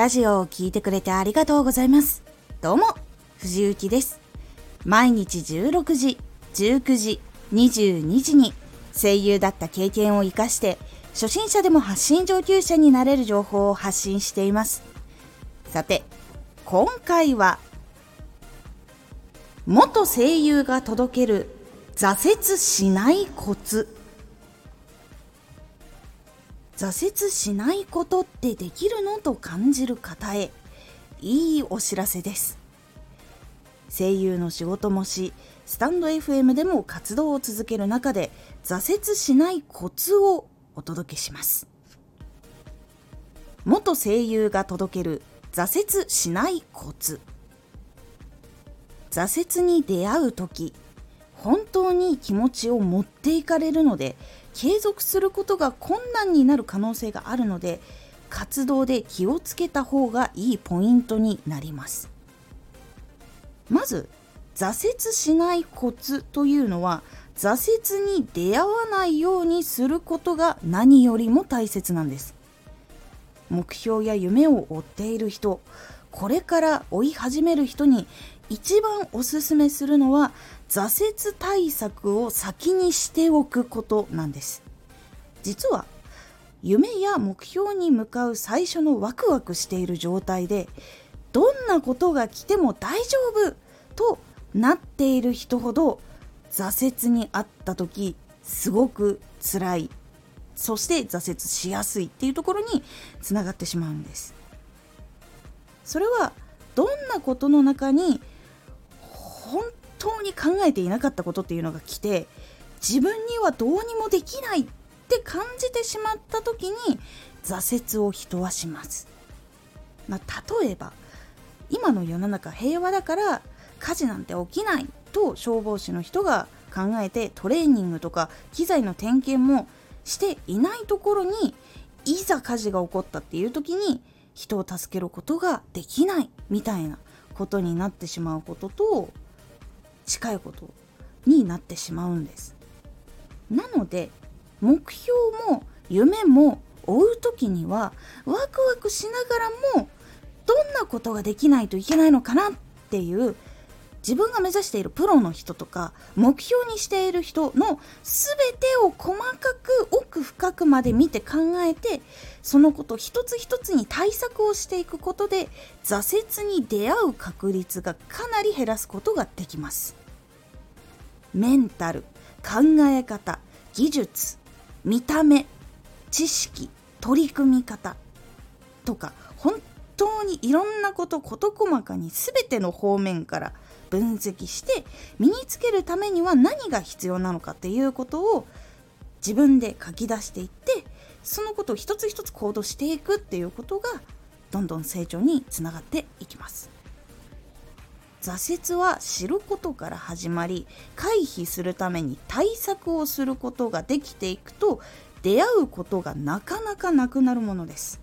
ラジオを聴いてくれてありがとうございます。どうも、藤幸です。毎日16時、19時、22時に声優だった経験を活かして初心者でも発信上級者になれる情報を発信しています。さて、今回は元声優が届ける挫折しないコツ挫折しないことってできるのと感じる方へいいお知らせです。声優の仕事もしスタンド FM でも活動を続ける中で挫折しないコツをお届けします。元声優が届ける挫折しないコツ。挫折に出会う時本当に気持ちを持っていかれるので継続することが困難になる可能性があるので活動で気をつけた方がいいポイントになります。まず挫折しないコツというのは挫折に出会わないようにすることが何よりも大切なんです。目標や夢を追っている人これから追い始める人に一番おすすめするのは挫折対策を先にしておくことなんです。実は夢や目標に向かう最初のワクワクしている状態でどんなことが来ても大丈夫となっている人ほど挫折にあった時すごく辛いそして挫折しやすいっていうところにつながってしまうんです。それはどんなことの中に本当に考えていなかったことっていうのが来て自分にはどうにもできないって感じてしまった時に挫折を人はします、まあ、例えば今の世の中平和だから火事なんて起きないと消防士の人が考えてトレーニングとか機材の点検もしていないところにいざ火事が起こったっていう時に人を助けることができないみたいなことになってしまうことと近いことになってしまうんですなので目標も夢も追う時にはワクワクしながらもどんなことができないといけないのかなっていう自分が目指しているプロの人とか目標にしている人の全てを細かく奥深くまで見て考えてそのこと一つ一つに対策をしていくことで挫折に出会う確率がかなり減らすことができます。メンタル考え方技術見た目知識取り組み方とか本当にいろんなこと事細かに全ての方面から分析して身につけるためには何が必要なのかっていうことを自分で書き出していってそのことを一つ一つ行動していくっていうことがどんどん成長につながっていきます。挫折は知ることから始まり回避するために対策をすることができていくと出会うことがなかなかなくなるものです。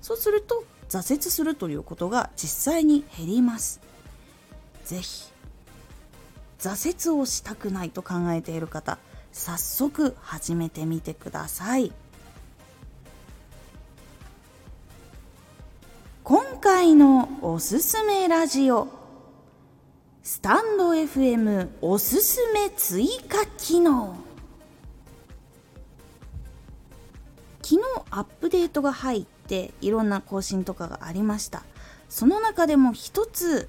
そうすると挫折するということが実際に減ります。ぜひ挫折をしたくないと考えている方早速始めてみてください。今回のおすすめラジオスタンド FM おすすめ追加機能。昨日アップデートが入っていろんな更新とかがありました。その中でも一つ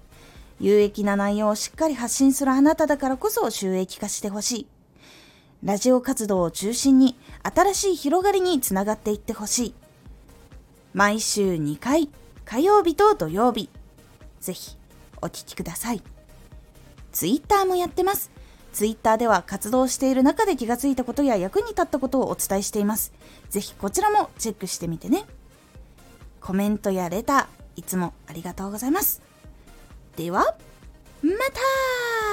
有益な内容をしっかり発信するあなただからこそ収益化してほしい。ラジオ活動を中心に新しい広がりにつながっていってほしい。毎週2回、火曜日と土曜日。ぜひお聴きください。ツイッターもやってます。ツイッターでは活動している中で気がついたことや役に立ったことをお伝えしています。ぜひこちらもチェックしてみてね。コメントやレター、いつもありがとうございますではまた。